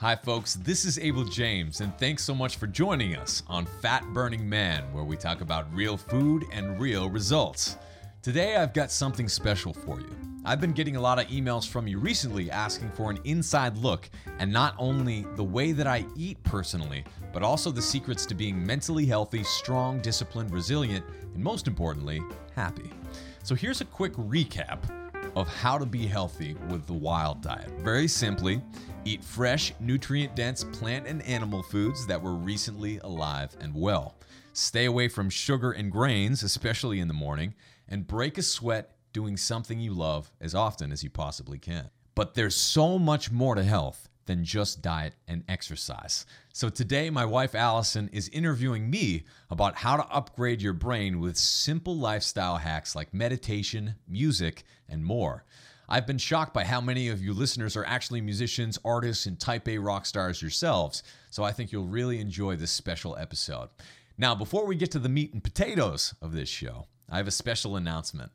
Hi, folks, this is Abel James, and thanks so much for joining us on Fat Burning Man, where we talk about real food and real results. Today, I've got something special for you. I've been getting a lot of emails from you recently asking for an inside look, and not only the way that I eat personally, but also the secrets to being mentally healthy, strong, disciplined, resilient, and most importantly, happy. So, here's a quick recap of how to be healthy with the wild diet. Very simply, eat fresh, nutrient dense plant and animal foods that were recently alive and well. Stay away from sugar and grains, especially in the morning, and break a sweat doing something you love as often as you possibly can. But there's so much more to health than just diet and exercise. So today, my wife Alyson is interviewing me about how to upgrade your brain with simple lifestyle hacks like meditation, music, and more. I've been shocked by how many of you listeners are actually musicians, artists, and type A rock stars yourselves, so I think you'll really enjoy this special episode. Now, before we get to the meat and potatoes of this show, I have a special announcement.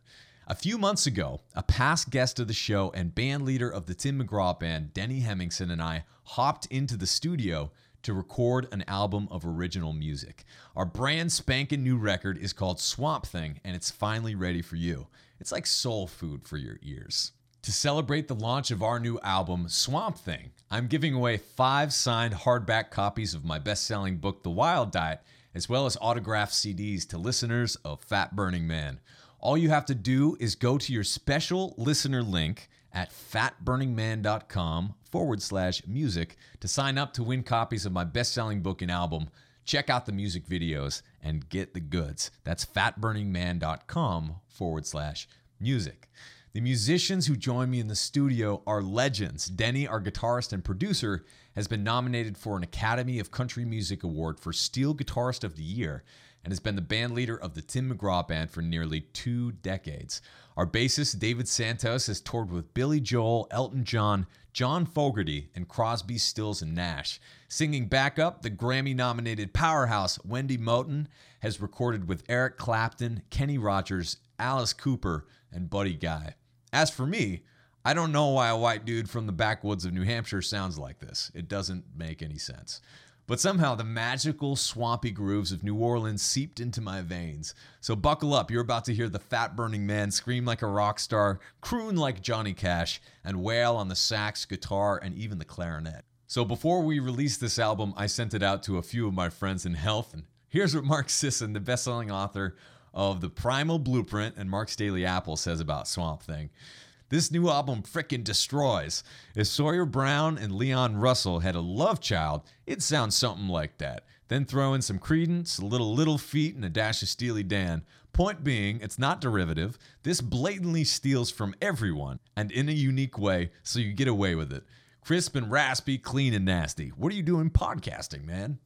A few months ago, a past guest of the show and band leader of the Tim McGraw Band, Denny Hemingson, and I hopped into the studio to record an album of original music. Our brand spanking new record is called Swamp Thing, and it's finally ready for you. It's like soul food for your ears. To celebrate the launch of our new album, Swamp Thing, I'm giving away five signed hardback copies of my best selling book, The Wild Diet, as well as autographed CDs to listeners of Fat Burning Man. All you have to do is go to your special listener link at fatburningman.com forward slash music to sign up to win copies of my best selling book and album. Check out the music videos and get the goods. That's fatburningman.com forward slash music. The musicians who join me in the studio are legends. Denny, our guitarist and producer, has been nominated for an Academy of Country Music Award for Steel Guitarist of the Year and has been the band leader of the Tim McGraw Band for nearly two decades. Our bassist, David Santos, has toured with Billy Joel, Elton John, John Fogerty, and Crosby, Stills, and Nash. Singing backup, the Grammy nominated powerhouse Wendy Moten has recorded with Eric Clapton, Kenny Rogers, Alice Cooper, and Buddy Guy. As for me, I don't know why a white dude from the backwoods of New Hampshire sounds like this. It doesn't make any sense. But somehow the magical, swampy grooves of New Orleans seeped into my veins. So buckle up, you're about to hear the fat burning man scream like a rock star, croon like Johnny Cash, and wail on the sax, guitar, and even the clarinet. So before we released this album, I sent it out to a few of my friends in health, and here's what Mark Sisson, the best-selling author of The Primal Blueprint and Mark's Daily Apple says about Swamp Thing. This new album frickin' destroys. If Sawyer Brown and Leon Russell had a love child, it sounds something like that. Then throw in some Creedence, a little Little Feat, and a dash of Steely Dan. Point being, it's not derivative. This blatantly steals from everyone, and in a unique way, so you get away with it. Crisp and raspy, clean and nasty. What are you doing podcasting, man?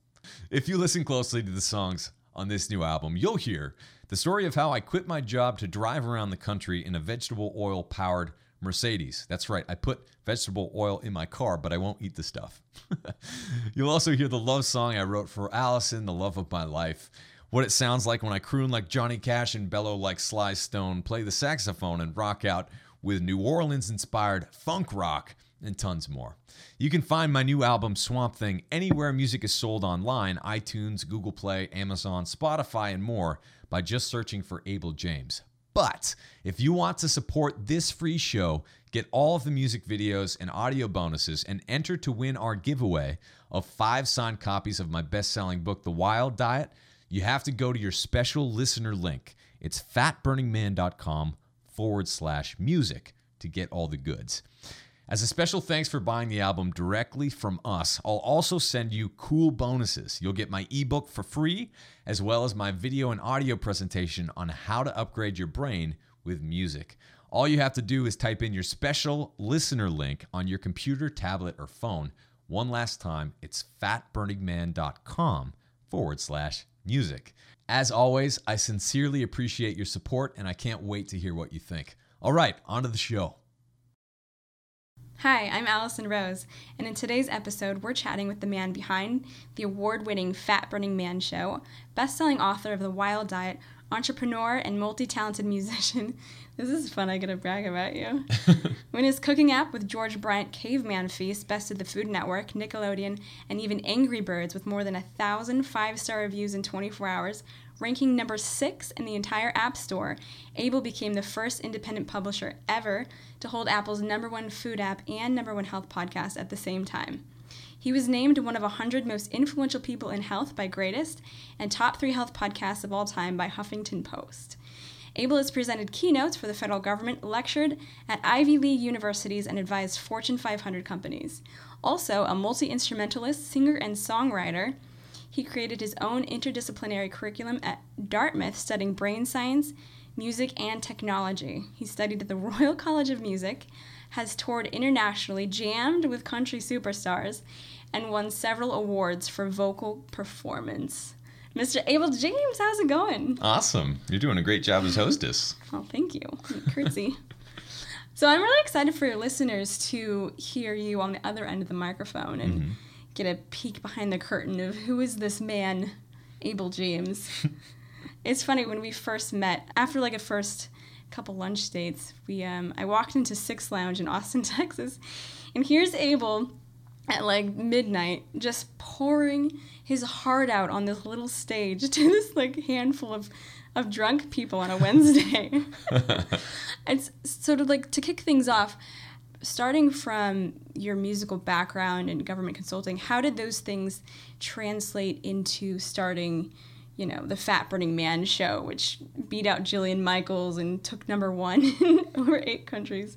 If you listen closely to the songs on this new album, you'll hear the story of how I quit my job to drive around the country in a vegetable oil powered Mercedes. That's right, I put vegetable oil in my car, but I won't eat the stuff. You'll also hear the love song I wrote for Alyson, the love of my life. What it sounds like when I croon like Johnny Cash and bellow like Sly Stone, play the saxophone, and rock out with New Orleans inspired funk rock and tons more. You can find my new album, Swamp Thing, anywhere music is sold online iTunes, Google Play, Amazon, Spotify, and more by just searching for Abel James. But if you want to support this free show, get all of the music videos and audio bonuses, and enter to win our giveaway of five signed copies of my best selling book, The Wild Diet, you have to go to your special listener link. It's fatburningman.com forward slash music to get all the goods. As a special thanks for buying the album directly from us, I'll also send you cool bonuses. You'll get my ebook for free, as well as my video and audio presentation on how to upgrade your brain with music. All you have to do is type in your special listener link on your computer, tablet, or phone. One last time, it's fatburningman.com forward slash music. As always, I sincerely appreciate your support and I can't wait to hear what you think. All right, on to the show. Hi, I'm Alyson Rose, and in today's episode, we're chatting with the man behind the award winning Fat Burning Man show, best selling author of The Wild Diet, entrepreneur, and multi talented musician. This is fun. I get to brag about you. when his cooking app with George Bryant Caveman Feast bested the Food Network, Nickelodeon, and even Angry Birds with more than a thousand five star reviews in 24 hours, ranking number six in the entire App Store, Abel became the first independent publisher ever to hold Apple's number one food app and number one health podcast at the same time. He was named one of 100 most influential people in health by Greatist and top three health podcasts of all time by Huffington Post. Abel has presented keynotes for the federal government, lectured at Ivy League universities, and advised Fortune 500 companies. Also, a multi instrumentalist, singer, and songwriter, he created his own interdisciplinary curriculum at Dartmouth studying brain science, music, and technology. He studied at the Royal College of Music, has toured internationally, jammed with country superstars, and won several awards for vocal performance. Mr. Abel James, how's it going? Awesome. You're doing a great job as hostess. Well, thank you. Curtsy. so I'm really excited for your listeners to hear you on the other end of the microphone and mm-hmm. Get a peek behind the curtain of who is this man, Abel James. it's funny when we first met after like a first couple lunch dates. We um, I walked into Six Lounge in Austin, Texas, and here's Abel at like midnight just pouring his heart out on this little stage to this like handful of of drunk people on a Wednesday. it's sort of like to kick things off starting from your musical background and government consulting, how did those things translate into starting you know, the Fat Burning Man show, which beat out Jillian Michaels and took number one in over eight countries.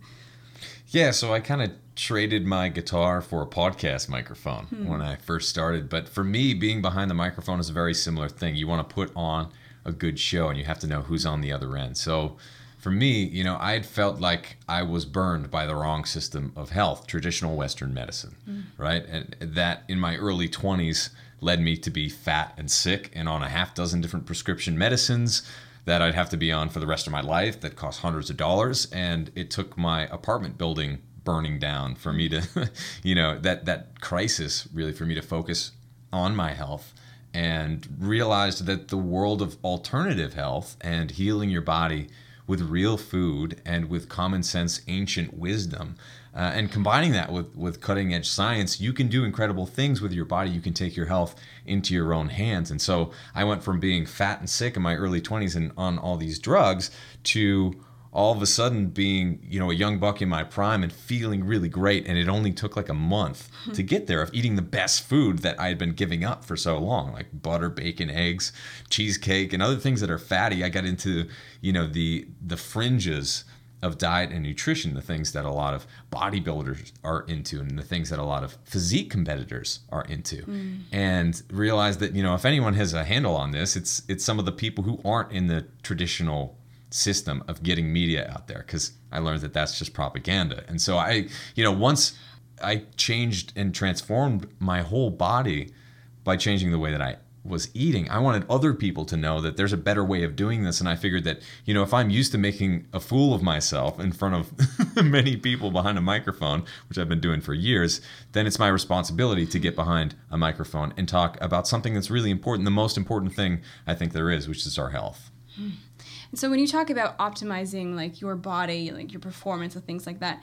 Yeah, so I kind of traded my guitar for a podcast microphone hmm. when I first started. But for me, being behind the microphone is a very similar thing. You want to put on a good show and you have to know who's on the other end. So for me, you know, I had felt like I was burned by the wrong system of health, traditional Western medicine, mm. right? And that in my early 20s, led me to be fat and sick and on a half dozen different prescription medicines that I'd have to be on for the rest of my life that cost hundreds of dollars. And it took my apartment building burning down for me to, you know, that, that crisis really for me to focus on my health and realized that the world of alternative health and healing your body with real food and with common sense ancient wisdom uh, and combining that with, with cutting edge science, you can do incredible things with your body. You can take your health into your own hands. And so I went from being fat and sick in my early 20s and on all these drugs to all of a sudden being you know a young buck in my prime and feeling really great and it only took like a month hmm. to get there of eating the best food that i had been giving up for so long like butter bacon eggs cheesecake and other things that are fatty i got into you know the the fringes of diet and nutrition, the things that a lot of bodybuilders are into and the things that a lot of physique competitors are into. Mm. And realize that, you know, if anyone has a handle on this, it's it's some of the people who aren't in the traditional system of getting media out there cuz I learned that that's just propaganda. And so I, you know, once I changed and transformed my whole body by changing the way that I was eating. I wanted other people to know that there's a better way of doing this. And I figured that, you know, if I'm used to making a fool of myself in front of many people behind a microphone, which I've been doing for years, then it's my responsibility to get behind a microphone and talk about something that's really important, the most important thing I think there is, which is our health. Hmm. And so when you talk about optimizing like your body, like your performance and things like that,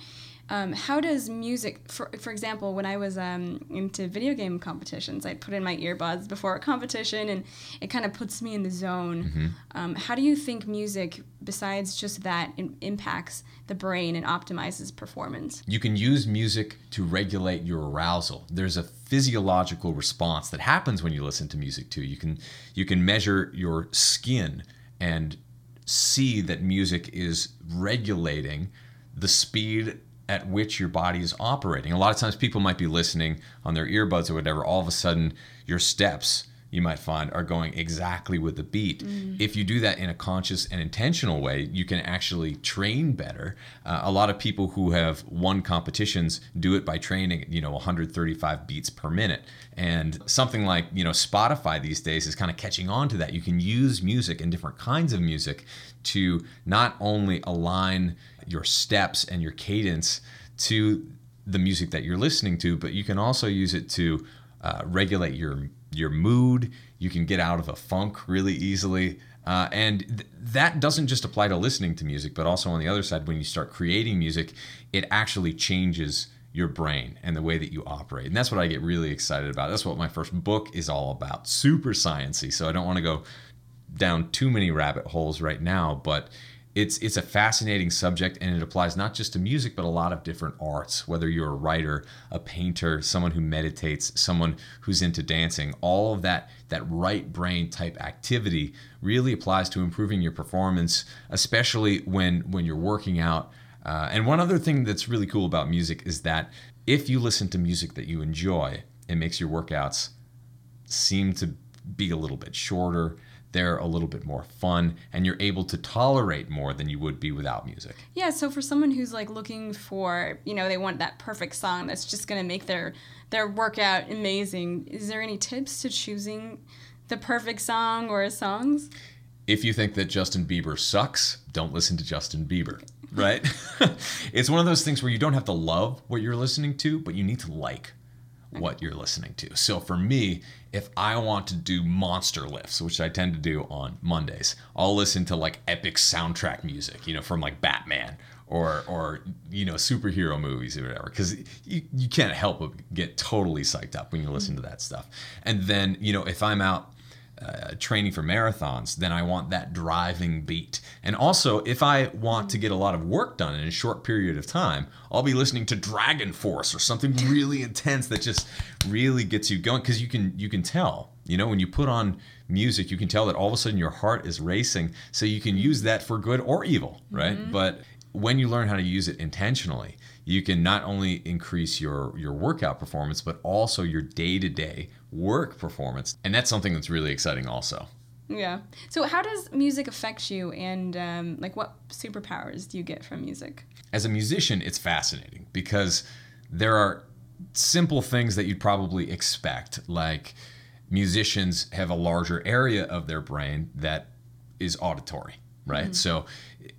um, how does music, for, for example, when I was um, into video game competitions, I'd put in my earbuds before a competition and it kind of puts me in the zone. Mm-hmm. Um, how do you think music, besides just that, in, impacts the brain and optimizes performance? You can use music to regulate your arousal. There's a physiological response that happens when you listen to music too. You can you can measure your skin and see that music is regulating the speed at which your body is operating. A lot of times people might be listening on their earbuds or whatever, all of a sudden your steps you might find are going exactly with the beat. Mm. If you do that in a conscious and intentional way, you can actually train better. Uh, a lot of people who have won competitions do it by training, you know, 135 beats per minute. And something like, you know, Spotify these days is kind of catching on to that. You can use music and different kinds of music to not only align your steps and your cadence to the music that you're listening to, but you can also use it to uh, regulate your your mood. You can get out of a funk really easily. Uh, and th- that doesn't just apply to listening to music, but also on the other side, when you start creating music, it actually changes your brain and the way that you operate. And that's what I get really excited about. That's what my first book is all about. Super sciency. So I don't want to go down too many rabbit holes right now, but it's it's a fascinating subject and it applies not just to music but a lot of different arts whether you're a writer a painter someone who meditates someone who's into dancing. All of that that right brain type activity really applies to improving your performance especially when when you're working out. Uh, and one other thing that's really cool about music is that if you listen to music that you enjoy it makes your workouts seem to be a little bit shorter they're a little bit more fun and you're able to tolerate more than you would be without music. Yeah, so for someone who's like looking for, you know, they want that perfect song that's just going to make their their workout amazing, is there any tips to choosing the perfect song or songs? If you think that Justin Bieber sucks, don't listen to Justin Bieber, right? it's one of those things where you don't have to love what you're listening to, but you need to like what you're listening to. So for me, if I want to do monster lifts, which I tend to do on Mondays, I'll listen to like epic soundtrack music, you know, from like Batman or or you know superhero movies or whatever because you, you can't help but get totally psyched up when you listen to that stuff and then you know if i'm out uh, training for marathons, then I want that driving beat. And also, if I want to get a lot of work done in a short period of time, I'll be listening to Dragon Force or something really intense that just really gets you going. Because you can you can tell, you know, when you put on music, you can tell that all of a sudden your heart is racing. So you can use that for good or evil, right? Mm-hmm. But when you learn how to use it intentionally, you can not only increase your your workout performance, but also your day to day work performance. And that's something that's really exciting also. Yeah. So how does music affect you and um, like what superpowers do you get from music? As a musician, it's fascinating because there are simple things that you'd probably expect like musicians have a larger area of their brain that is auditory, right? Mm-hmm. So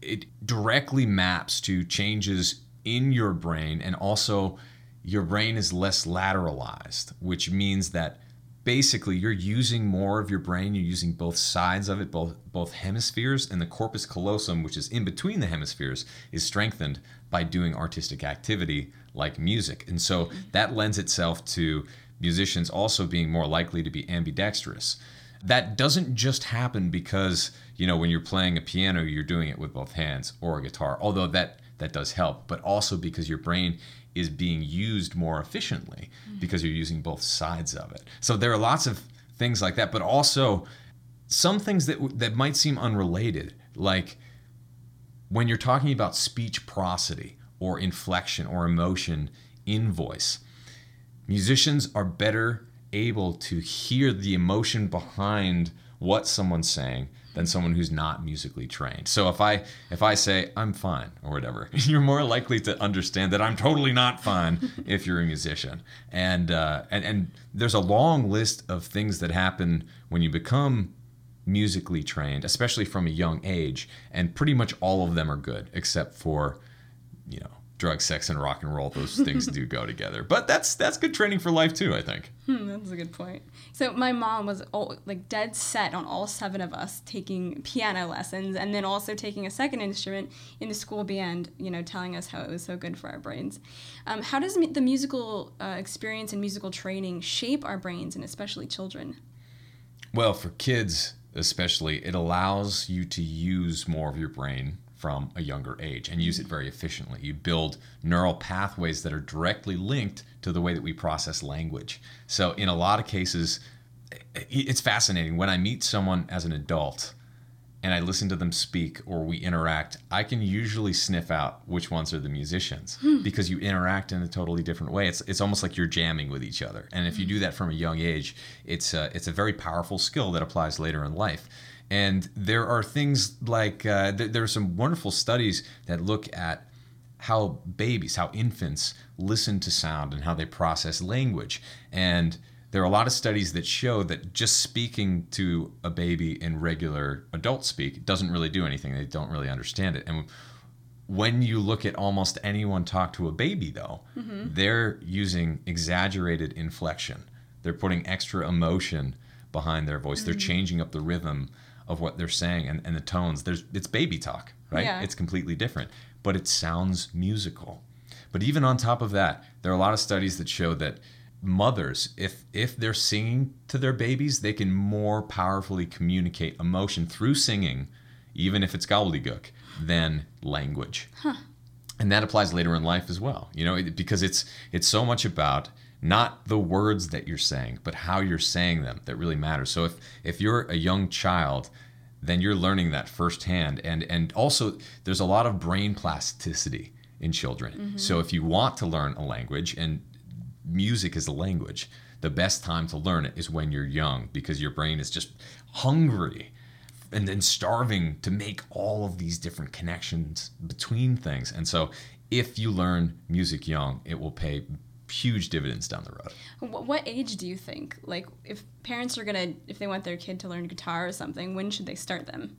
it directly maps to changes in your brain and also your brain is less lateralized, which means that basically you're using more of your brain you're using both sides of it both both hemispheres and the corpus callosum which is in between the hemispheres is strengthened by doing artistic activity like music. And so that lends itself to musicians also being more likely to be ambidextrous. That doesn't just happen because you know when you're playing a piano you're doing it with both hands or a guitar although that that does help but also because your brain is being used more efficiently mm-hmm. because you're using both sides of it. So there are lots of things like that, but also some things that that might seem unrelated, like when you're talking about speech prosody or inflection or emotion in voice. Musicians are better able to hear the emotion behind what someone's saying than someone who's not musically trained. So if I if I say I'm fine or whatever, you're more likely to understand that I'm totally not fine if you're a musician. And uh, and and there's a long list of things that happen when you become musically trained, especially from a young age, and pretty much all of them are good except for you know drug, sex, and rock and roll. Those things do go together. But that's that's good training for life too. I think. Hmm, that's a good point. So my mom was all, like dead set on all seven of us taking piano lessons, and then also taking a second instrument in the school band. You know, telling us how it was so good for our brains. Um, how does the musical uh, experience and musical training shape our brains, and especially children? Well, for kids especially, it allows you to use more of your brain from a younger age and use it very efficiently. You build neural pathways that are directly linked to the way that we process language. So, in a lot of cases, it's fascinating. When I meet someone as an adult and I listen to them speak or we interact, I can usually sniff out which ones are the musicians hmm. because you interact in a totally different way. It's, it's almost like you're jamming with each other. And if you do that from a young age, it's a, it's a very powerful skill that applies later in life. And there are things like uh, th- there are some wonderful studies that look at how babies, how infants listen to sound and how they process language. And there are a lot of studies that show that just speaking to a baby in regular adult speak doesn't really do anything. They don't really understand it. And when you look at almost anyone talk to a baby, though, mm-hmm. they're using exaggerated inflection. They're putting extra emotion behind their voice. Mm-hmm. They're changing up the rhythm of what they're saying and, and the tones. There's it's baby talk, right? Yeah. It's completely different, but it sounds musical. But even on top of that, there are a lot of studies that show that mothers, if if they're singing to their babies, they can more powerfully communicate emotion through singing, even if it's gobbledygook, than language. And that applies later in life as well. You know, because it's it's so much about not the words that you're saying, but how you're saying them that really matters. So if if you're a young child, then you're learning that firsthand. And and also there's a lot of brain plasticity in children. Mm-hmm. So if you want to learn a language and music is a language, the best time to learn it is when you're young because your brain is just hungry and then starving to make all of these different connections between things. And so if you learn music young, it will pay huge dividends down the road. What age do you think? Like, if parents are gonna, if they want their kid to learn guitar or something, when should they start them?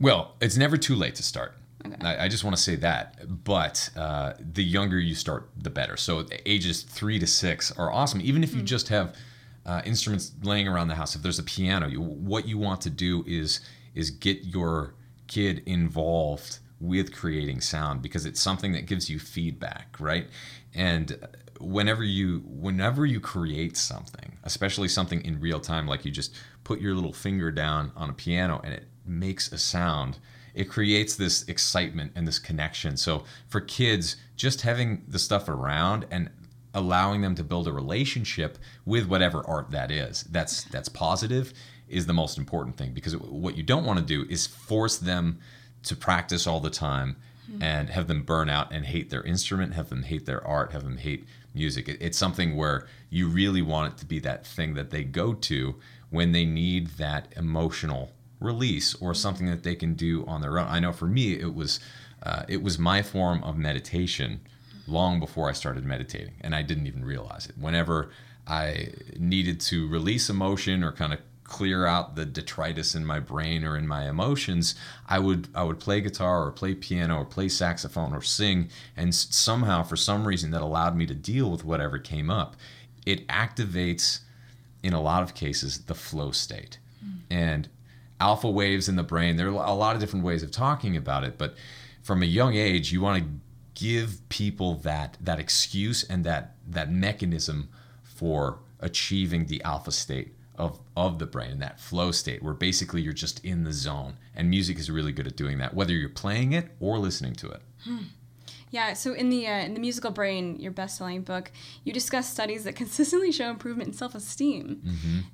Well, it's never too late to start. Okay. I, I just want to say that. But uh, the younger you start, the better. So ages three to six are awesome. Even if you just have uh, instruments laying around the house, if there's a piano, you, what you want to do is is get your kid involved with creating sound because it's something that gives you feedback, right? And whenever you whenever you create something, especially something in real time, like you just put your little finger down on a piano and it makes a sound, it creates this excitement and this connection. So for kids, just having the stuff around and allowing them to build a relationship with whatever art that is, that's that's positive, is the most important thing. Because what you don't want to do is force them to practice all the time and have them burn out and hate their instrument, have them hate their art, have them hate music. It- It's something where you really want it to be that thing that they go to when they need that emotional release or something that they can do on their own. I know for me, it was uh, it was my form of meditation long before I started meditating, and I didn't even realize it. Whenever I needed to release emotion or kind of clear out the detritus in my brain or in my emotions, I would I would play guitar or play piano or play saxophone or sing, and somehow for some reason that allowed me to deal with whatever came up. It activates in a lot of cases the flow state. Hmm. And alpha waves in the brain there are a lot of different ways of talking about it but from a young age you want to give people that that excuse and that that mechanism for achieving the alpha state of of the brain and that flow state where basically you're just in the zone. And music is really good at doing that whether you're playing it or listening to it hmm. Yeah, so in the uh, in the musical brain, your best-selling book, you discuss studies that consistently show improvement in self-esteem,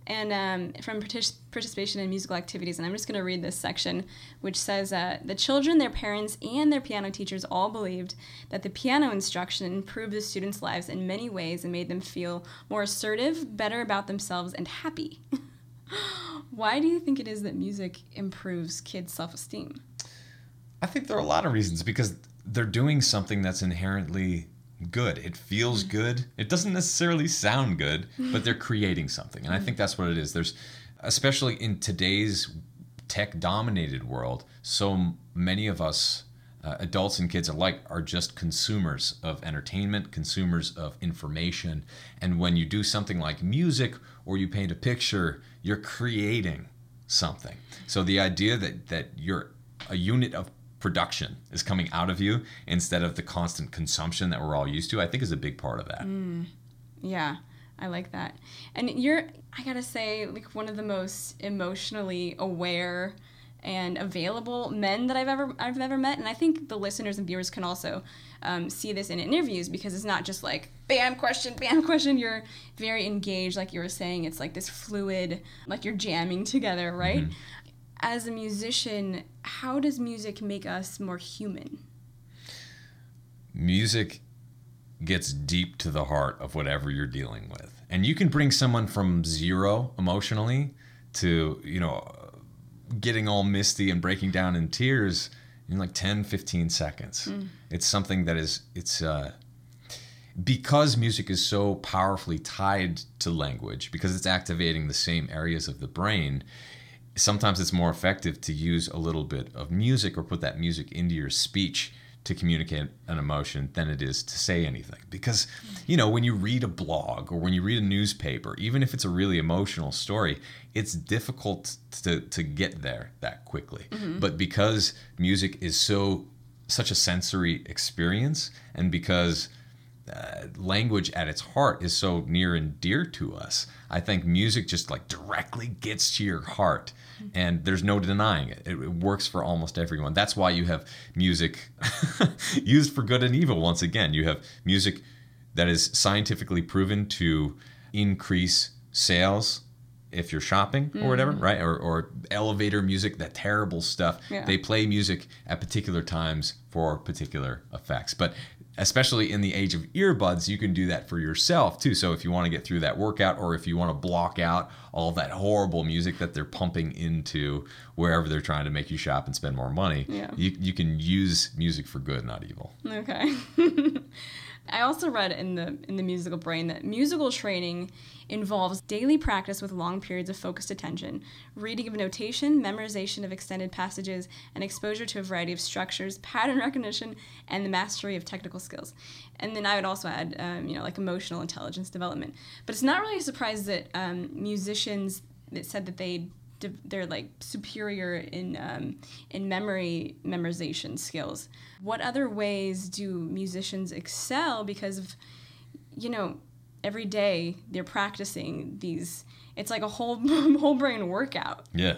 and um, from partic- participation in musical activities. And I'm just going to read this section, which says uh, the children, their parents, and their piano teachers all believed that the piano instruction improved the students' lives in many ways and made them feel more assertive, better about themselves, and happy. Why do you think it is that music improves kids' self-esteem? I think there are a lot of reasons because they're doing something that's inherently good. It feels good. It doesn't necessarily sound good, but they're creating something. And I think that's what it is. There's especially in today's tech dominated world, so many of us uh, adults and kids alike are just consumers of entertainment, consumers of information. And when you do something like music or you paint a picture, you're creating something. So the idea that that you're a unit of production is coming out of you instead of the constant consumption that we're all used to, I think is a big part of that. Yeah, I like that. And you're, I gotta say, like one of the most emotionally aware and available men that I've ever I've ever met. And I think the listeners and viewers can also um, see this in interviews because it's not just like bam question, bam question. You're very engaged, like you were saying. It's like this fluid, like you're jamming together, right? As a musician, how does music make us more human? music gets deep to the heart of whatever you're dealing with. And you can bring someone from zero emotionally to, you know, getting all misty and breaking down in tears in like 10, 15 seconds. It's something that is, it's, uh, because music is so powerfully tied to language, because it's activating the same areas of the brain, sometimes it's more effective to use a little bit of music or put that music into your speech to communicate an emotion than it is to say anything. Because, you know, when you read a blog or when you read a newspaper, even if it's a really emotional story, it's difficult to, to get there that quickly. But because music is so such a sensory experience and because uh, language at its heart is so near and dear to us. I think music just like directly gets to your heart, and there's no denying it. It, it works for almost everyone. That's why you have music used for good and evil. Once again, you have music that is scientifically proven to increase sales if you're shopping or whatever, mm. right? Or, or elevator music, that terrible stuff. Yeah. They play music at particular times for particular effects. But especially in the age of earbuds, you can do that for yourself too. So if you want to get through that workout or if you want to block out all that horrible music that they're pumping into wherever they're trying to make you shop and spend more money, Yeah. you, you can use music for good, not evil. Okay. I also read in the in the musical brain that musical training involves daily practice with long periods of focused attention, reading of notation, memorization of extended passages, and exposure to a variety of structures, pattern recognition, and the mastery of technical skills. And then I would also add, um, you know, like emotional intelligence development. But it's not really a surprise that um, musicians that said that they they're like superior in um, in memory memorization skills. What other ways do musicians excel because of you know every day they're practicing these it's like a whole whole brain workout. Yeah.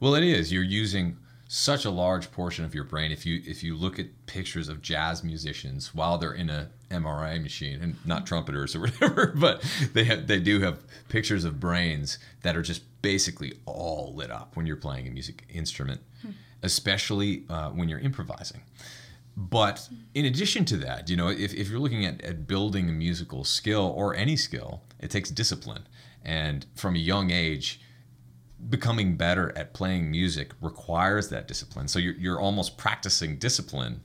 Well, it is. You're using such a large portion of your brain. If you if you look at pictures of jazz musicians while they're in a MRI machine, and not trumpeters or whatever, but they have they do have pictures of brains that are just basically all lit up when you're playing a music instrument, especially uh, when you're improvising. But in addition to that, you know, if, if you're looking at, at building a musical skill or any skill, it takes discipline. And from a young age, becoming better at playing music requires that discipline. So you're, you're almost practicing discipline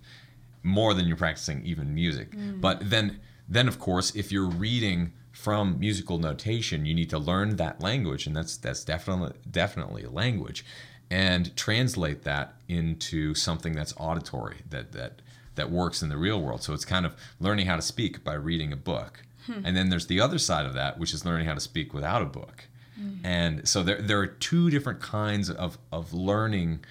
more than you're practicing even music. Mm. But then, then of course, if you're reading from musical notation, you need to learn that language, and that's that's definitely definitely a language, and translate that into something that's auditory that that that works in the real world. So it's kind of learning how to speak by reading a book. Hmm. And then there's the other side of that, which is learning how to speak without a book. Mm-hmm. And so there, there are two different kinds of, of learning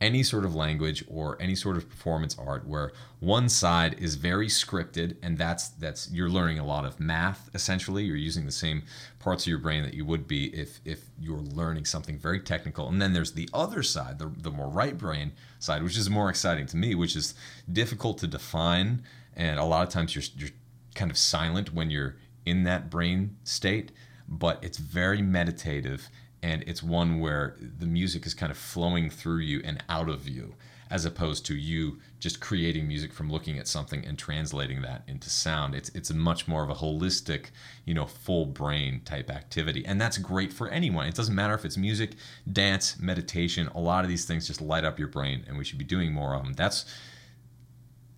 any sort of language or any sort of performance art where one side is very scripted and that's that's you're learning a lot of math essentially. You're using the same parts of your brain that you would be if if you're learning something very technical. And then there's the other side the, the more right brain side which is more exciting to me which is difficult to define. And a lot of times you're, you're kind of silent when you're in that brain state but it's very meditative and it's one where the music is kind of flowing through you and out of you as opposed to you just creating music from looking at something and translating that into sound. It's it's a much more of a holistic you know full brain type activity and that's great for anyone. It doesn't matter if it's music dance meditation a lot of these things just light up your brain and we should be doing more of them that's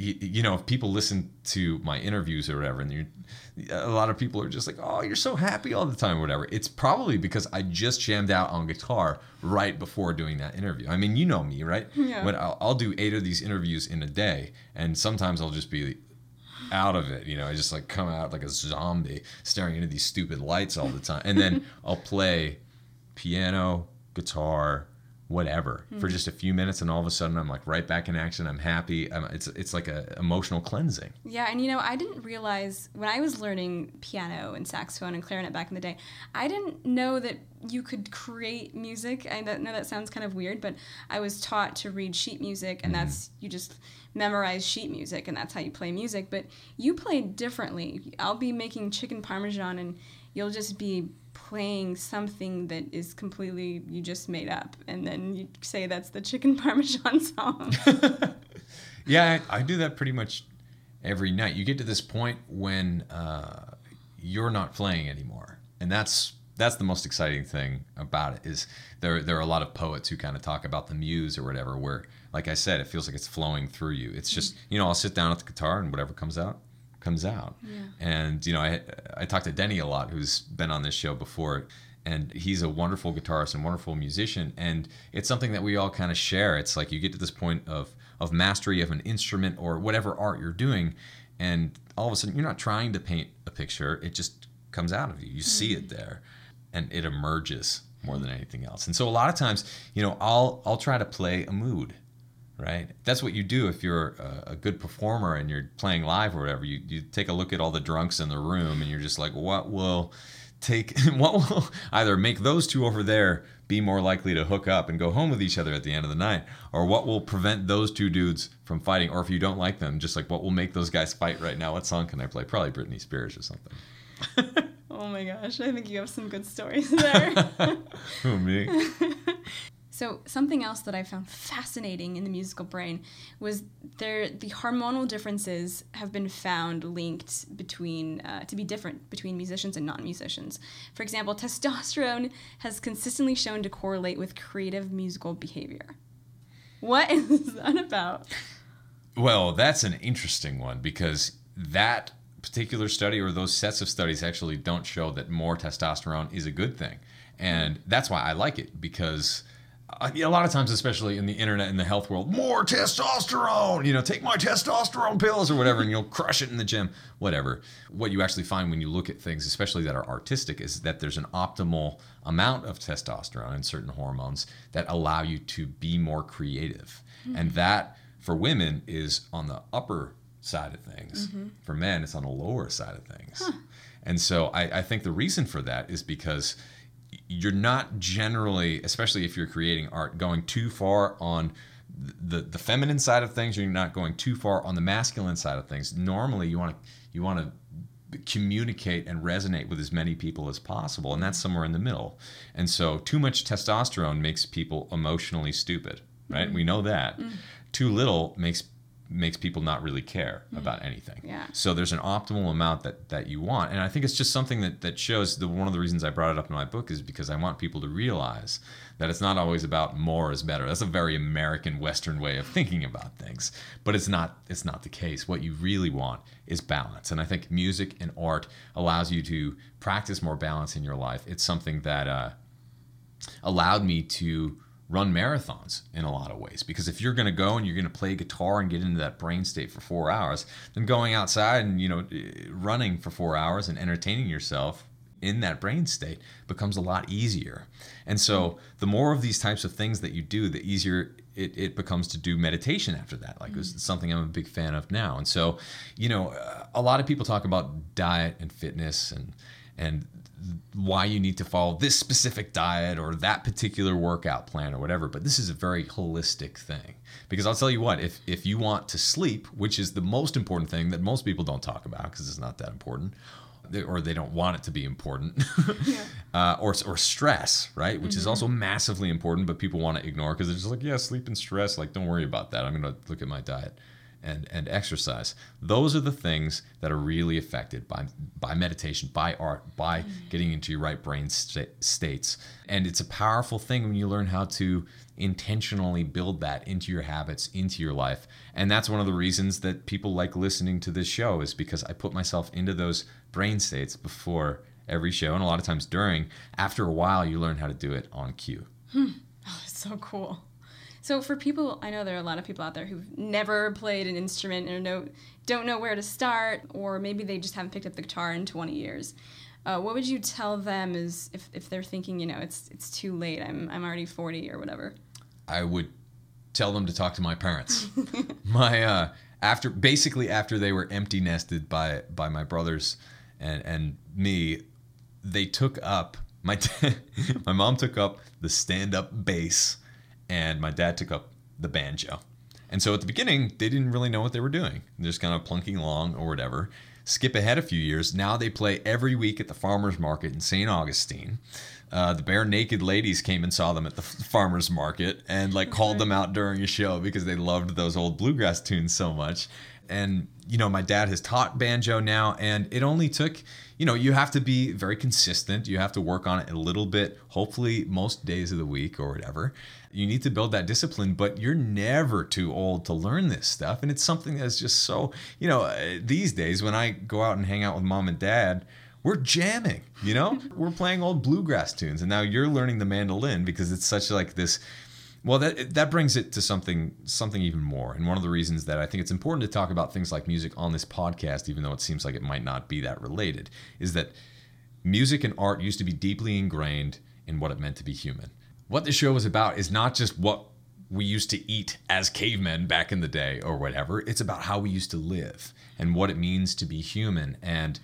you, you know, if people listen to my interviews or whatever, and you a lot of people are just like, "Oh, you're so happy all the time," or whatever. It's probably because I just jammed out on guitar right before doing that interview. I mean, you know me, right? Yeah. When I'll, I'll do eight of these interviews in a day, and sometimes I'll just be out of it. You know, I just like come out like a zombie, staring into these stupid lights all the time, and then I'll play piano, guitar, whatever for hmm. just a few minutes, and all of a sudden I'm like right back in action. I'm happy. I'm, it's it's like a emotional cleansing. Yeah, and you know, I didn't realize when I was learning piano and saxophone and clarinet back in the day, I didn't know that you could create music. I know know that sounds kind of weird, but I was taught to read sheet music, and mm-hmm. that's you just memorize sheet music, and that's how you play music. But you play differently. I'll be making chicken parmesan, and you'll just be playing something that is completely you just made up, and then you say that's the chicken parmesan song. Yeah, I, I do that pretty much every night. You get to this point when uh, you're not playing anymore, and that's that's the most exciting thing about it. Is there there are a lot of poets who kind of talk about the muse or whatever, where like I said, it feels like it's flowing through you. It's just you know I'll sit down at the guitar and whatever comes out comes out. And you know I I talked to Denny a lot, who's been on this show before, and he's a wonderful guitarist and wonderful musician and it's something that we all kind of share. It's like you get to this point of of mastery of an instrument or whatever art you're doing and all of a sudden you're not trying to paint a picture it just comes out of you. You see it mm. there and it emerges more than anything else. And so a lot of times you know i'll i'll try to play a mood right? That's what you do if you're a, good performer and you're playing live or whatever. You, you take a look at all the drunks in the room and you're just like what will take what will either make those two over there be more likely to hook up and go home with each other at the end of the night? Or what will prevent those two dudes from fighting? Or if you don't like them just like what will make those guys fight right now? What song can i play? Probably britney spears or something. Oh my gosh, I think you have some good stories there. who me So something else that I found fascinating in the musical brain was there the hormonal differences have been found linked between uh, to be different between musicians and non-musicians. For example, testosterone has consistently shown to correlate with creative musical behavior. What is that about? Well, that's an interesting one because that particular study or those sets of studies actually don't show that more testosterone is a good thing. And that's why I like it because a lot of times, especially in the internet and the health world, more testosterone, you know, take my testosterone pills or whatever, and you'll crush it in the gym, whatever. What you actually find when you look at things, especially that are artistic, is that there's an optimal amount of testosterone and certain hormones that allow you to be more creative. Hmm. And that for women is on the upper side of things. Mm-hmm. For men, it's on the lower side of things. And so I, I think the reason for that is because you're not generally, especially if you're creating art, going too far on the the feminine side of things. You're not going too far on the masculine side of things. Normally, you want to you want to communicate and resonate with as many people as possible, and that's somewhere in the middle. And so, too much testosterone makes people emotionally stupid, right? Mm-hmm. We know that. Mm. Too little makes makes people not really care about anything. Yeah. So there's an optimal amount that that you want, and I think it's just something that that shows. The one of the reasons I brought it up in my book is because I want people to realize that it's not always about more is better. That's a very American Western way of thinking about things, but it's not. It's not the case. What you really want is balance, and I think music and art allows you to practice more balance in your life. It's something that uh, allowed me to run marathons in a lot of ways. Because if you're going to go and you're going to play guitar and get into that brain state for 4 hours then going outside and you know eh, running for 4 hours and entertaining yourself in that brain state becomes a lot easier. And so the more of these types of things that you do the easier it, it becomes to do meditation after that. Like it's something i'm a big fan of now. And so you know a lot of people talk about diet and fitness and and why you need to follow this specific diet or that particular workout plan or whatever but this is a very holistic thing. Because i'll tell you what if if you want to sleep which is the most important thing that most people don't talk about because it's not that important or they don't want it to be important uh, or, or stress right? Which is also massively important but people want to ignore because they're just like yeah sleep and stress like don't worry about that. I'm going to look at my diet and, and exercise. Those are the things that are really affected by by meditation, by art, by getting into your right brain sta- states. And it's a powerful thing when you learn how to intentionally build that into your habits, into your life. And that's one of the reasons that people like listening to this show is because I put myself into those brain states before every show and a lot of times during. After a while, you learn how to do it on cue. Hmm. Oh, That's so cool. So for people, I know there are a lot of people out there who've never played an instrument or know, don't know where to start, or maybe they just haven't picked up the guitar in 20 years. Uh, what would you tell them is if, if they're thinking, you know, it's it's too late, I'm, I'm already 40 or whatever? I would tell them to talk to my parents. my uh, after basically after they were empty nested by by my brothers and and me, they took up my my mom took up the stand up bass, and my dad took up the banjo. And so at the beginning, they didn't really know what they were doing. They're just kind of plunking along or whatever. Skip ahead a few years. Now they play every week at the farmers market in St. Augustine. Uh, the Barenaked Ladies came and saw them at the farmers market and like called them out during a show because they loved those old bluegrass tunes so much. And you know, my dad has taught banjo now, and it only took you know you have to be very consistent. You have to work on it a little bit, hopefully most days of the week or whatever. You need to build that discipline, but you're never too old to learn this stuff. And it's something that's just so, you know, uh, these days when I go out and hang out with mom and dad, we're jamming, you know? we're playing old bluegrass tunes and now you're learning the mandolin because it's such like this well that that brings it to something something even more. And one of the reasons that I think it's important to talk about things like music on this podcast even though it seems like it might not be that related is that music and art used to be deeply ingrained in what it meant to be human. What the show is about is not just what we used to eat as cavemen back in the day or whatever. It's about how we used to live and what it means to be human and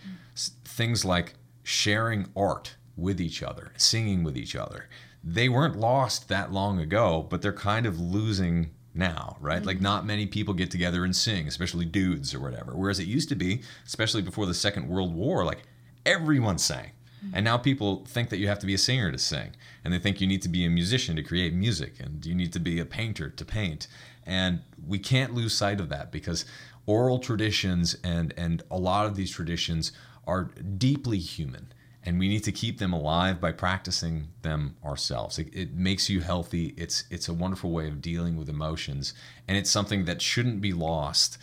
things like sharing art with each other, singing with each other. They weren't lost that long ago, but they're kind of losing now, right? Like not many people get together and sing, especially dudes or whatever. Whereas it used to be, especially before the Second World War, like everyone sang. And now people think that you have to be a singer to sing, and they think you need to be a musician to create music, and you need to be a painter to paint. And we can't lose sight of that because oral traditions and and a lot of these traditions are deeply human, and we need to keep them alive by practicing them ourselves. It, it makes you healthy. It's it's a wonderful way of dealing with emotions, and it's something that shouldn't be lost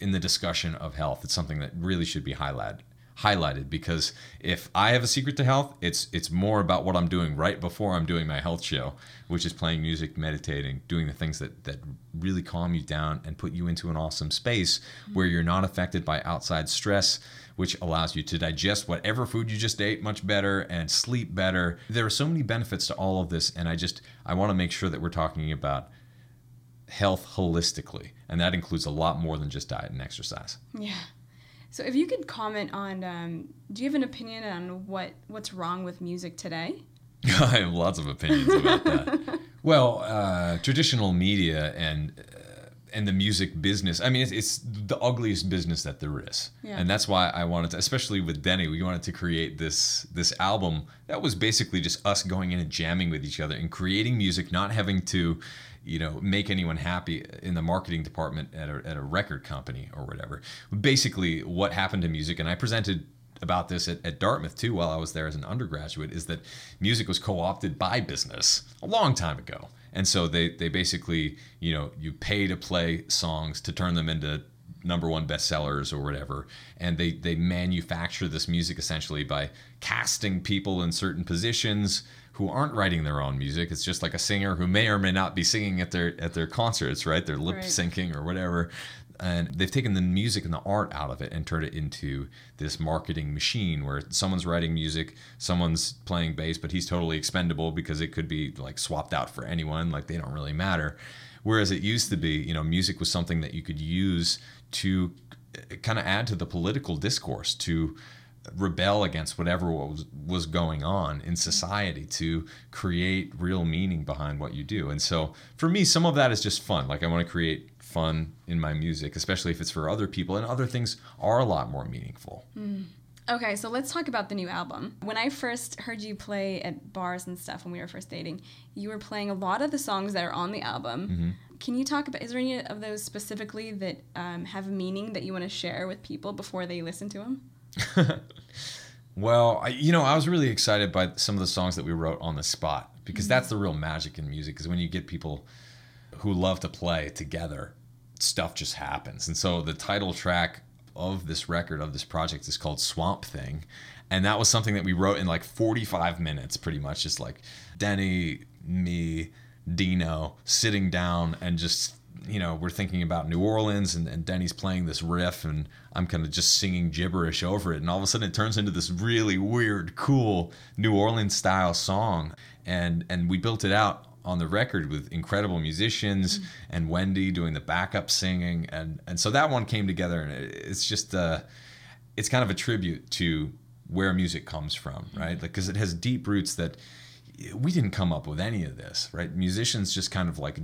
in the discussion of health. It's something that really should be highlighted highlighted because if I have a secret to health, it's it's more about what I'm doing right before I'm doing my health show, which is playing music, meditating, doing the things that that really calm you down and put you into an awesome space where you're not affected by outside stress, which allows you to digest whatever food you just ate much better and sleep better. There are so many benefits to all of this and I just I want to make sure that we're talking about health holistically and that includes a lot more than just diet and exercise. Yeah. So if you could comment on, um, do you have an opinion on what what's wrong with music today? I have lots of opinions about that. well, uh, traditional media and uh, and the music business. I mean, it's, it's the ugliest business that there is, Yeah. and that's why I wanted to, especially with Denny, we wanted to create this this album that was basically just us going in and jamming with each other and creating music, not having to, you know, make anyone happy in the marketing department at a, at a record company or whatever. Basically, what happened to music, and I presented about this at, at Dartmouth too while I was there as an undergraduate is that music was co-opted by business a long time ago. And so they, they basically, you know, you pay to play songs to turn them into number one bestsellers or whatever. And they, they manufacture this music essentially by casting people in certain positions who aren't writing their own music. It's just like a singer who may or may not be singing at their at their concerts, right? They're lip syncing or whatever and they've taken the music and the art out of it and turned it into this marketing machine where someone's writing music, someone's playing bass, but he's totally expendable because it could be like swapped out for anyone, like they don't really matter. Whereas it used to be, you know, music was something that you could use to eh, kind of add to the political discourse, to rebel against whatever was was going on in society to create real meaning behind what you do. And so for me some of that is just fun. Like I want to create fun in my music, especially if it's for other people and other things are a lot more meaningful. Okay, so let's talk about the new album. When I first heard you play at bars and stuff when we were first dating, you were playing a lot of the songs that are on the album. Can you talk about, is there any of those specifically that um, have meaning that you want to share with people before they listen to them? Well, I, you know, I was really excited by some of the songs that we wrote on the spot because that's the real magic in music is when you get people who love to play together, stuff just happens. And so the title track of this record of this project is called Swamp Thing. And that was something that we wrote in like 45 minutes pretty much just like Denny, me, Dino sitting down and just you know, we're thinking about New Orleans and, and Denny's playing this riff and I'm kind of just singing gibberish over it. And all of a sudden it turns into this really weird, cool New Orleans style song. And and we built it out on the record with incredible musicians and Wendy doing the backup singing. And and so that one came together and it, it's just uh it's kind of a tribute to where music comes from, right? Like because it has deep roots that we didn't come up with any of this, right? Musicians just kind of like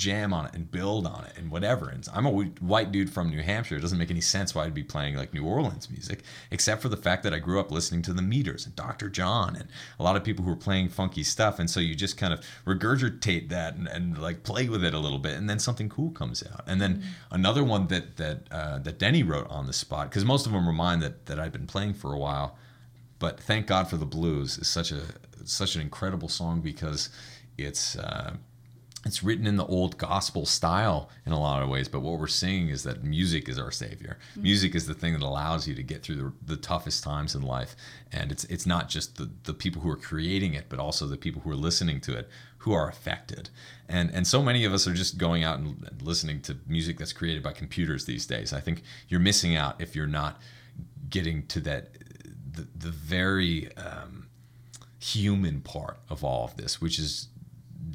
jam on it and build on it and whatever. And I'm a white dude from New Hampshire. It doesn't make any sense why I'd be playing like New Orleans music, except for the fact that I grew up listening to the Meters and Dr. John and a lot of people who were playing funky stuff. And so you just kind of regurgitate that and, and like play with it a little bit, and then something cool comes out. And then another one that that uh, that Denny wrote on the spot, because most of them were mine that that I'd been playing for a while. But thank God for the blues is such a such an incredible song because it's. Uh, it's written in the old gospel style in a lot of ways but what we're seeing is that music is our savior. Mm-hmm. music is the thing that allows you to get through the, the, toughest times in life. And it's it's not just the, the people who are creating it but also the people who are listening to it who are affected. And and so many of us are just going out and listening to music that's created by computers these days. I think you're missing out if you're not getting to that the, the very um, human part of all of this which is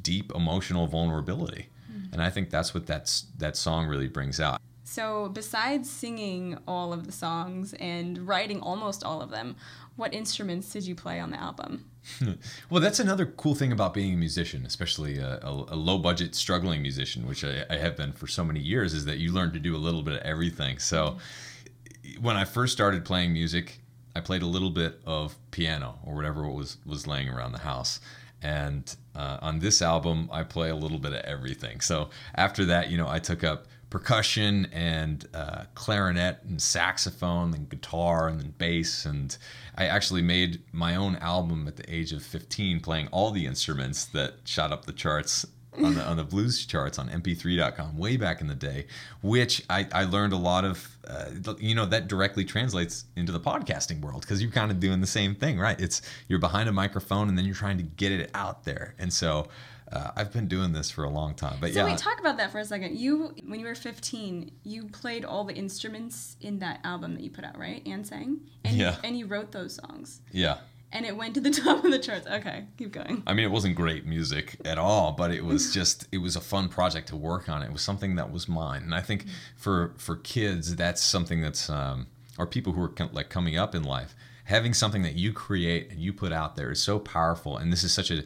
deep emotional vulnerability. Mm-hmm. And I think that's what that's that song really brings out. So, besides singing all of the songs and writing almost all of them, what instruments did you play on the album? well, that's another cool thing about being a musician, especially a, a, a low budget, struggling musician, which I, I, have been for so many years, is that you learn to do a little bit of everything. So, mm-hmm. when I first started playing music, I played a little bit of piano or whatever was was laying around the house. And uh, on this album, I play a little bit of everything. So after that, you know, I took up percussion and uh, clarinet and saxophone and guitar and then bass and i actually made my own album at the age of 15 playing all the instruments that shot up the charts on the on the blues charts on mp3.com way back in the day which i, I learned a lot of uh, you know that directly translates into the podcasting world because you're kind of doing the same thing right it's you're behind a microphone and then you're trying to get it out there and so uh, I've been doing this for a long time, but so yeah. wait, talk about that for a second. You, when you were 15, you played all the instruments in that album that you put out, right? And sang, and yeah, you, and you wrote those songs. Yeah and it went to the top of the charts. Okay, keep going. I mean, it wasn't great music at all, but it was just it was a fun project to work on. It was something that was mine, and I think mm. for for kids, that's something that's um, or people who are like coming up in life, having something that you create and you put out there is so powerful. And this is such a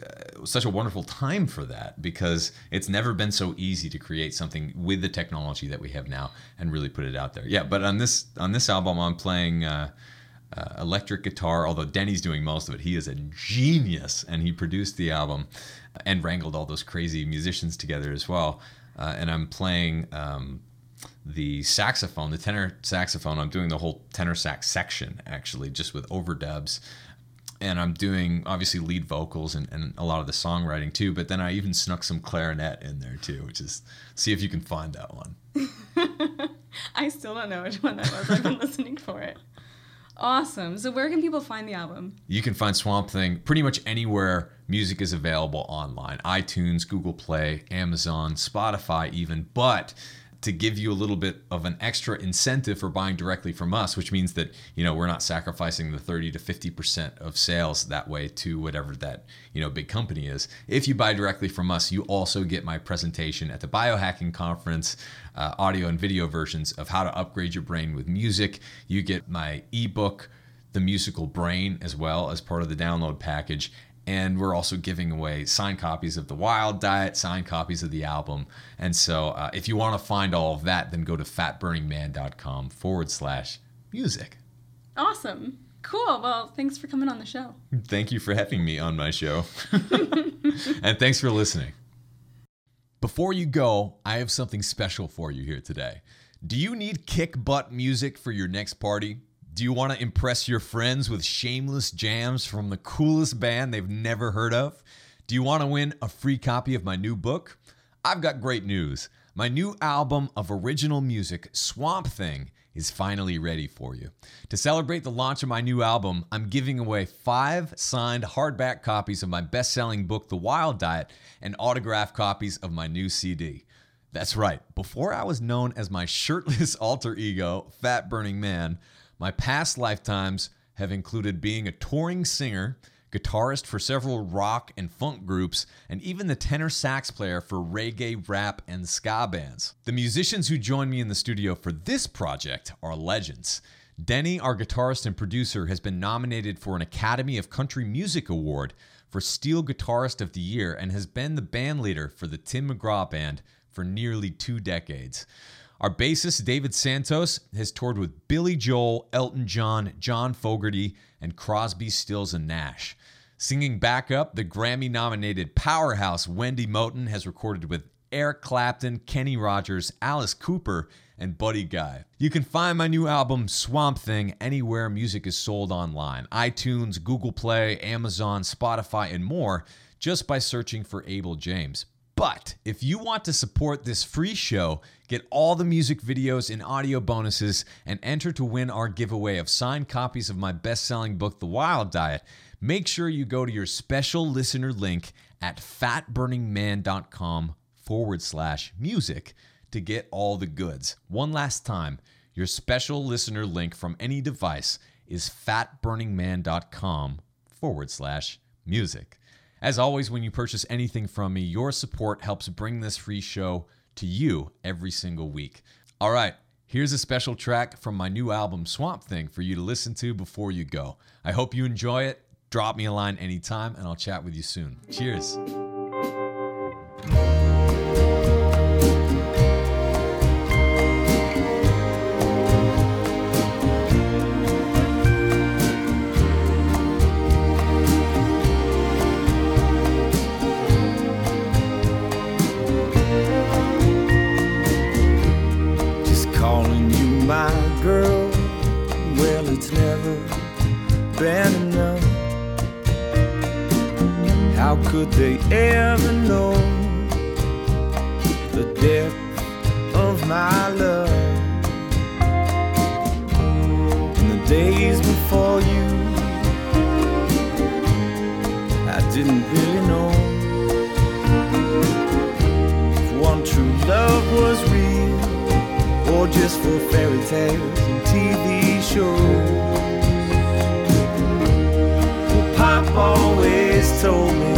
uh, such a wonderful time for that because it's never been so easy to create something with the technology that we have now and really put it out there. Yeah, but on this on this album, I'm playing. Uh, uh, electric guitar, although Denny's doing most of it. He is a genius, and he produced the album and wrangled all those crazy musicians together as well. Uh, and I'm playing um, the saxophone, the tenor saxophone. I'm doing the whole tenor sax section actually, just with overdubs. And I'm doing obviously lead vocals and, and a lot of the songwriting too. But then I even snuck some clarinet in there too, which is see if you can find that one. I still don't know which one that was. I've been listening for it. Awesome. So where can people find the album? You can find Swamp Thing pretty much anywhere music is available online. iTunes, Google Play, Amazon, Spotify even. But to give you a little bit of an extra incentive for buying directly from us, which means that you know we're not sacrificing the 30 to 50 percent of sales that way to whatever that you know big company is. If you buy directly from us, you also get my presentation at the Biohacking Conference, uh, audio and video versions of how to upgrade your brain with music. You get my ebook. The Musical Brain, as well as part of the download package and we're also giving away signed copies of the Wild Diet, signed copies of the album. And so, uh, if you want to find all of that, then go to fatburningman.com forward slash music. Awesome. Cool. Well, thanks for coming on the show. Thank you for having me on my show. and thanks for listening. Before you go, I have something special for you here today. Do you need kick butt music for your next party? Do you want to impress your friends with shameless jams from the coolest band they've never heard of? Do you want to win a free copy of my new book? I've got great news. My new album of original music, Swamp Thing, is finally ready for you. To celebrate the launch of my new album, I'm giving away five signed hardback copies of my best selling book, The Wild Diet, and autographed copies of my new CD. That's right, before I was known as my shirtless alter ego, Fat Burning Man, my past lifetimes have included being a touring singer, guitarist for several rock and funk groups, and even the tenor sax player for reggae, rap, and ska bands. The musicians who joined me in the studio for this project are legends. Denny, our guitarist and producer, has been nominated for an Academy of Country Music Award for Steel Guitarist of the Year and has been the band leader for the Tim McGraw Band for nearly two decades. Our bassist, David Santos, has toured with Billy Joel, Elton John, John Fogerty, and Crosby, Stills, and Nash. Singing backup, the Grammy nominated powerhouse Wendy Moten has recorded with Eric Clapton, Kenny Rogers, Alice Cooper, and Buddy Guy. You can find my new album, Swamp Thing, anywhere music is sold online iTunes, Google Play, Amazon, Spotify, and more just by searching for Abel James. But if you want to support this free show, get all the music videos and audio bonuses, and enter to win our giveaway of signed copies of my best selling book, The Wild Diet, make sure you go to your special listener link at fatburningman.com forward slash music to get all the goods. One last time, your special listener link from any device is fatburningman.com forward slash music. As always, when you purchase anything from me, your support helps bring this free show to you every single week. All right, here's a special track from my new album, Swamp Thing, for you to listen to before you go. I hope you enjoy it. Drop me a line anytime, and I'll chat with you soon. Cheers. My girl. Well, it's never been enough. How could they ever know the depth of my love? Just for fairy tales and TV shows. Well, Pop always told me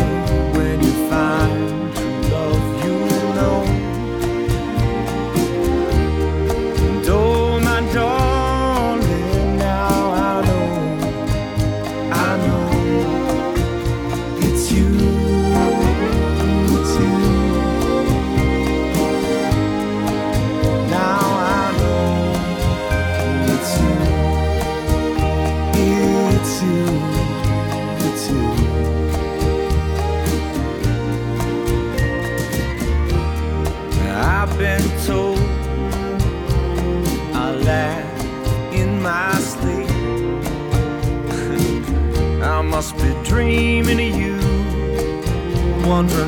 wondering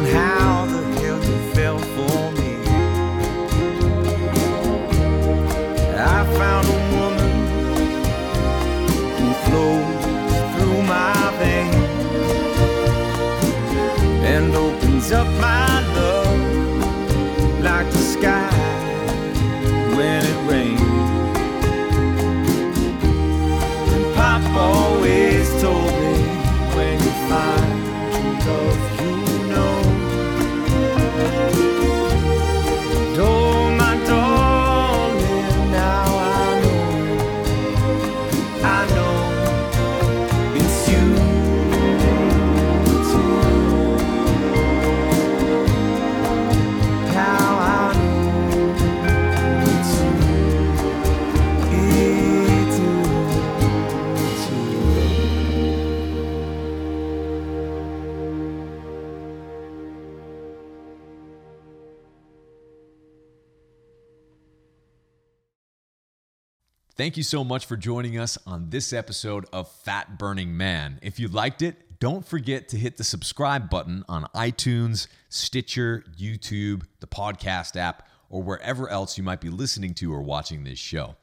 Thank you so much for joining us on this episode of Fat Burning Man. If you liked it, don't forget to hit the subscribe button on iTunes, Stitcher, YouTube, the podcast app, or wherever else you might be listening to or watching this show.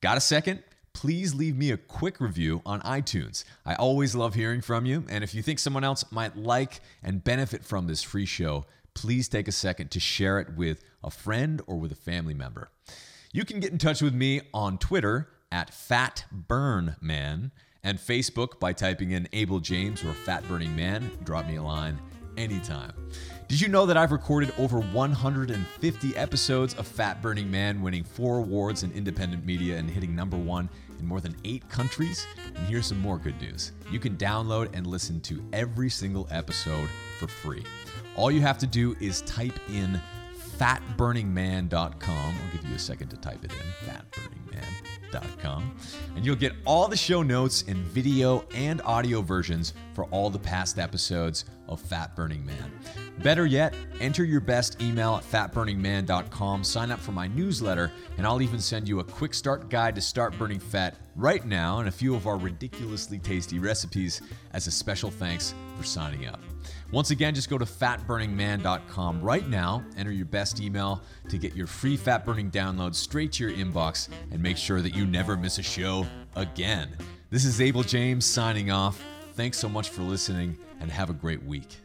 Got a second? Please leave me a quick review on iTunes. I always love hearing from you, and if you think someone else might like and benefit from this free show, please take a second to share it with a friend or with a family member. You can get in touch with me on Twitter at FatBurnMan and Facebook by typing in Abel James or Fat Burning Man. Drop me a line anytime. Did you know that I've recorded over 150 episodes of Fat Burning Man, winning four awards in independent media and hitting number one in more than eight countries? And here's some more good news you can download and listen to every single episode for free. All you have to do is type in fatburningman.com. I'll give you a second to type it in fatburningman.com. And you'll get all the show notes in video and audio versions for all the past episodes of Fat Burning Man. Better yet, enter your best email at fatburningman.com, sign up for my newsletter, and I'll even send you a quick start guide to start burning fat right now and a few of our ridiculously tasty recipes as a special thanks for signing up. Once again, just go to fatburningman.com right now, enter your best email to get your free fat burning download straight to your inbox, and make sure that you never miss a show again. This is Abel James signing off. Thanks so much for listening, and have a great week.